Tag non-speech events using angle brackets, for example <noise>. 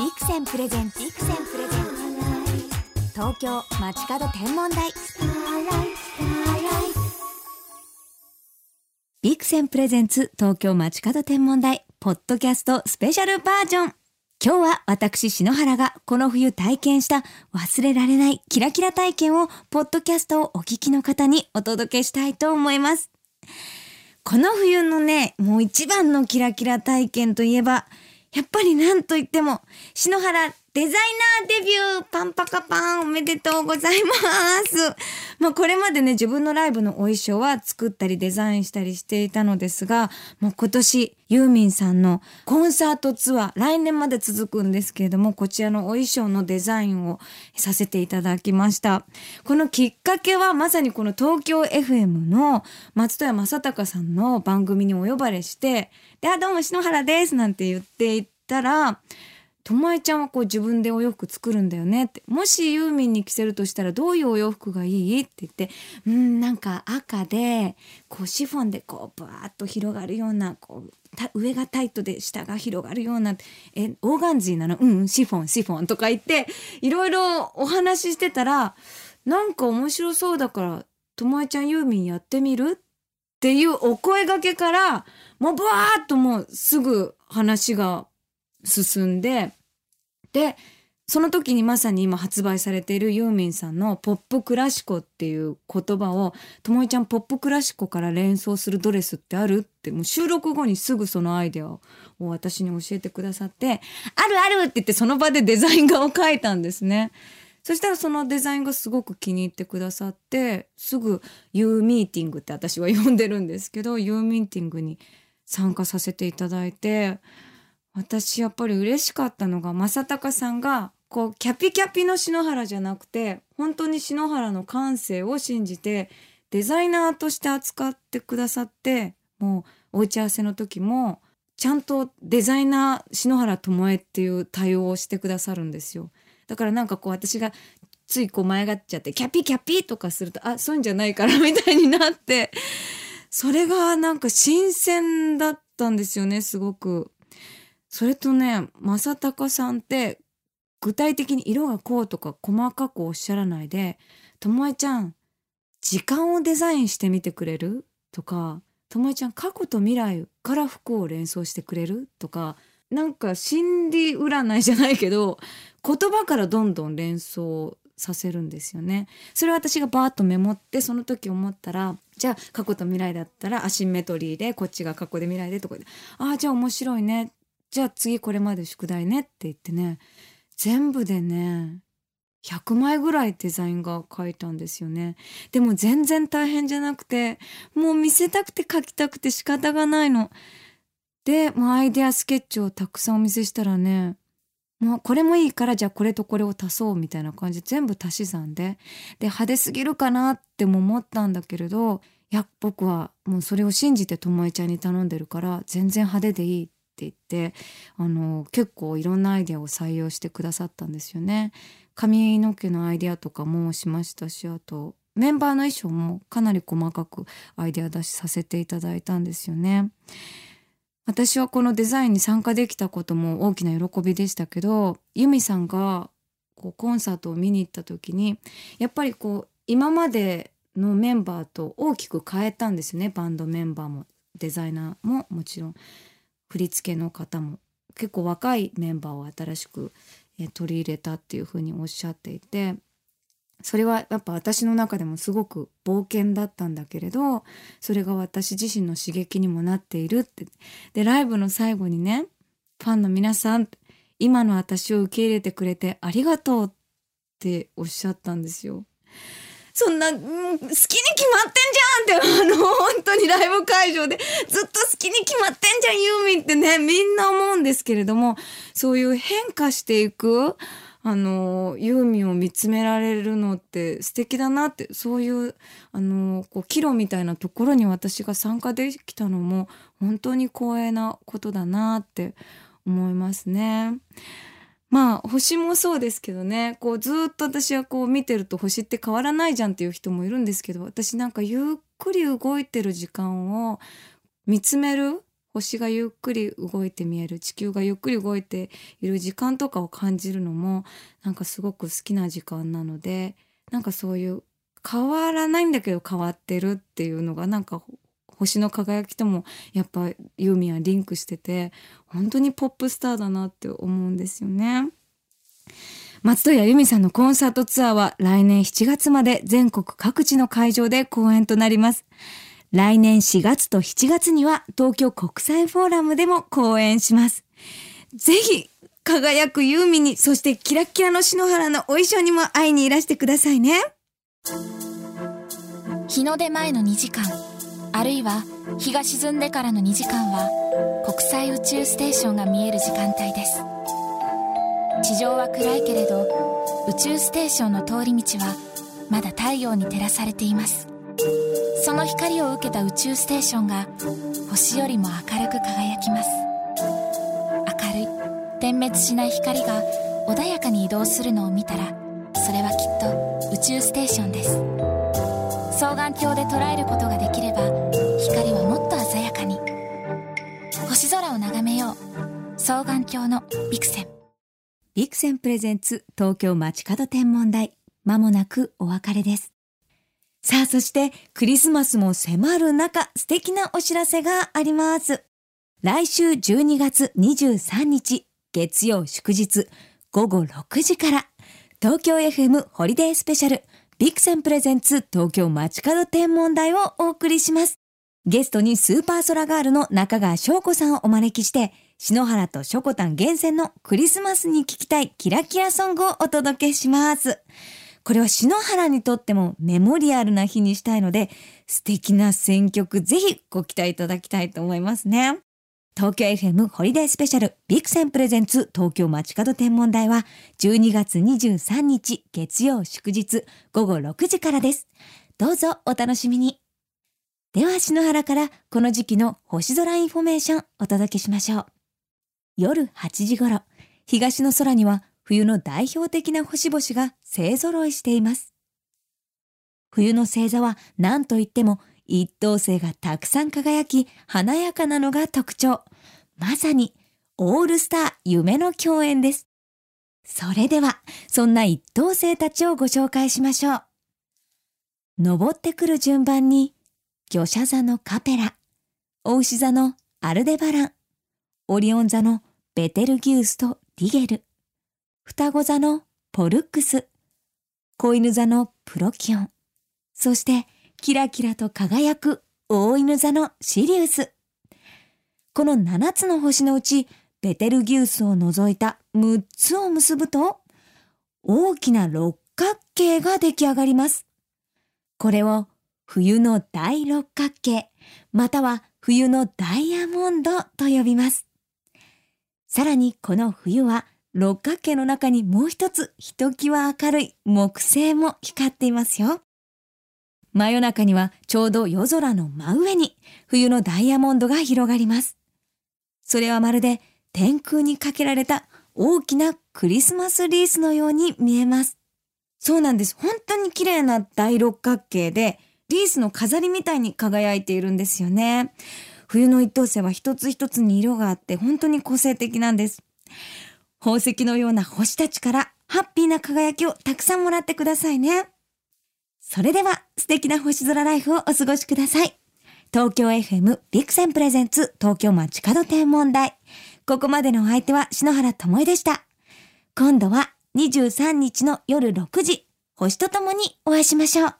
ビクセンプレゼンツビクセンプレゼンツ東京街角天文台ビクセンプレゼンツ東京街角天文台ポッドキャストスペシャルバージョン今日は私篠原がこの冬体験した忘れられないキラキラ体験をポッドキャストをお聞きの方にお届けしたいと思いますこの冬のねもう一番のキラキラ体験といえばやっぱりなんといっても、篠原デザイナーデビューパンパカパンおめでとうございます。<laughs> まあこれまでね自分のライブのお衣装は作ったりデザインしたりしていたのですが、もう今年ユーミンさんのコンサートツアー来年まで続くんですけれども、こちらのお衣装のデザインをさせていただきました。このきっかけはまさにこの東京 FM の松任谷正隆さんの番組にお呼ばれして、で、あ、どうも篠原ですなんて言っていったら、ともえちゃんはこう自分でお洋服作るんだよねってもしユーミンに着せるとしたらどういうお洋服がいい？って言ってうんなんか赤でこうシフォンでこうバーッと広がるようなこう上がタイトで下が広がるようなえオーガンジーなのうんシフォンシフォンとか言っていろいろお話ししてたらなんか面白そうだからともえちゃんユーミンやってみる？っていうお声がけからもうブワーッともうすぐ話が進んででその時にまさに今発売されているユーミンさんのポップクラシコっていう言葉をともえちゃんポップクラシコから連想するドレスってあるってもう収録後にすぐそのアイデアを私に教えてくださってあるあるって言ってその場でデザイン画を描いたんですね。そしたらそのデザインがすごく気に入ってくださってすぐユーミーティングって私は呼んでるんですけどユーミーティングに参加させていただいて私やっぱり嬉しかったのが正隆さんがこうキャピキャピの篠原じゃなくて本当に篠原の感性を信じてデザイナーとして扱ってくださってもうお打ち合わせの時もちゃんとデザイナー篠原智恵っていう対応をしてくださるんですよ。だからなんかこう私がついこう前がっちゃってキャピキャピとかするとあそういうんじゃないから <laughs> みたいになってそれがなんか新鮮だったんですよねすごく。それとね正隆さんって具体的に色がこうとか細かくおっしゃらないで「ともえちゃん時間をデザインしてみてくれる?」とか「ともえちゃん過去と未来から服を連想してくれる?」とかなんか心理占いじゃないけど言葉からどんどん連想させるんですよね。それを私がバーッとメモってその時思ったらじゃあ過去と未来だったらアシンメトリーでこっちが過去で未来でとかでああじゃあ面白いねじゃあ次これまで宿題ねって言ってね全部でね100枚ぐらいデザインが書いたんですよね。でも全然大変じゃなくてもう見せたくて書きたくて仕方がないの。でもうアイデアスケッチをたくさんお見せしたらねもうこれもいいからじゃあこれとこれを足そうみたいな感じ全部足し算で。で派手すぎるかなっても思ったんだけれどいや僕はもうそれを信じてともえちゃんに頼んでるから全然派手でいいってって言ってあの結構いろんなアイデアを採用してくださったんですよね。髪の毛のアイデアとかもしましたしあとメンバーの衣装もかなり細かくアイデア出しさせていただいたんですよね。私はこのデザインに参加できたことも大きな喜びでしたけどユミさんがこうコンサートを見に行った時にやっぱりこう今までのメンバーと大きく変えたんですよねバンドメンバーもデザイナーももちろん。振り付けの方も結構若いメンバーを新しく取り入れたっていうふうにおっしゃっていてそれはやっぱ私の中でもすごく冒険だったんだけれどそれが私自身の刺激にもなっているってでライブの最後にねファンの皆さん今の私を受け入れてくれてありがとうっておっしゃったんですよ。そんな、うん、好きに決まってんじゃんって、あの、本当にライブ会場でずっと好きに決まってんじゃん、ユーミンってね、みんな思うんですけれども、そういう変化していく、あの、ユーミンを見つめられるのって素敵だなって、そういう、あの、こう、岐路みたいなところに私が参加できたのも、本当に光栄なことだなって思いますね。まあ星もそうですけどね。こうずっと私はこう見てると星って変わらないじゃんっていう人もいるんですけど私なんかゆっくり動いてる時間を見つめる星がゆっくり動いて見える地球がゆっくり動いている時間とかを感じるのもなんかすごく好きな時間なのでなんかそういう変わらないんだけど変わってるっていうのがなんか星の輝きともやっぱユーミンはリンクしてて本当にポップスターだなって思うんですよね。松任谷由実さんのコンサートツアーは来年7月まで全国各地の会場で公演となります。来年4月と7月には東京国際フォーラムでも公演します。ぜひ輝くユーミンに、そしてキラッキラの篠原のお衣装にも会いにいらしてくださいね。日の出前の2時間。あるいは日が沈んでからの2時間は国際宇宙ステーションが見える時間帯です。地上は暗いけれど宇宙ステーションの通り道はまだ太陽に照らされています。その光を受けた宇宙ステーションが星よりも明るく輝きます。明るい点滅しない光が穏やかに移動するのを見たらそれはきっと宇宙ステーションです。双眼鏡で捉えることができれば光はもっと鮮やかに。星空を眺めよう。双眼鏡のビクセン。ビクセンプレゼンツ東京街角天文台。まもなくお別れです。さあそしてクリスマスも迫る中素敵なお知らせがあります。来週12月23日月曜祝日午後6時から東京 FM ホリデースペシャル。ビクセンプレゼンツ東京街角天文台をお送りします。ゲストにスーパーソラガールの中川翔子さんをお招きして、篠原とショコタン厳選のクリスマスに聴きたいキラキラソングをお届けします。これは篠原にとってもメモリアルな日にしたいので、素敵な選曲ぜひご期待いただきたいと思いますね。東京 FM ホリデースペシャルビクセンプレゼンツ東京街角天文台は12月23日月曜祝日午後6時からです。どうぞお楽しみに。では篠原からこの時期の星空インフォメーションお届けしましょう。夜8時頃、東の空には冬の代表的な星々が勢揃いしています。冬の星座は何といっても一等星がたくさん輝き華やかなのが特徴。まさにオールスター夢の共演です。それでは、そんな一等星たちをご紹介しましょう。登ってくる順番に、魚車座のカペラ、お牛座のアルデバラン、オリオン座のベテルギウスとリゲル、双子座のポルックス、子犬座のプロキオン、そしてキラキラと輝く大犬座のシリウス。この7つの星のうち、ベテルギウスを除いた6つを結ぶと、大きな六角形が出来上がります。これを冬の大六角形、または冬のダイヤモンドと呼びます。さらにこの冬は六角形の中にもう一つひときわ明るい木星も光っていますよ。真夜中にはちょうど夜空の真上に冬のダイヤモンドが広がります。それはまるで天空にかけられた大きなクリスマスリースのように見えます。そうなんです。本当に綺麗な大六角形で、リースの飾りみたいに輝いているんですよね。冬の一等星は一つ一つに色があって本当に個性的なんです。宝石のような星たちからハッピーな輝きをたくさんもらってくださいね。それでは素敵な星空ライフをお過ごしください。東京 FM ビクセンプレゼンツ東京街角天文台。ここまでのお相手は篠原智恵でした。今度は23日の夜6時、星とともにお会いしましょう。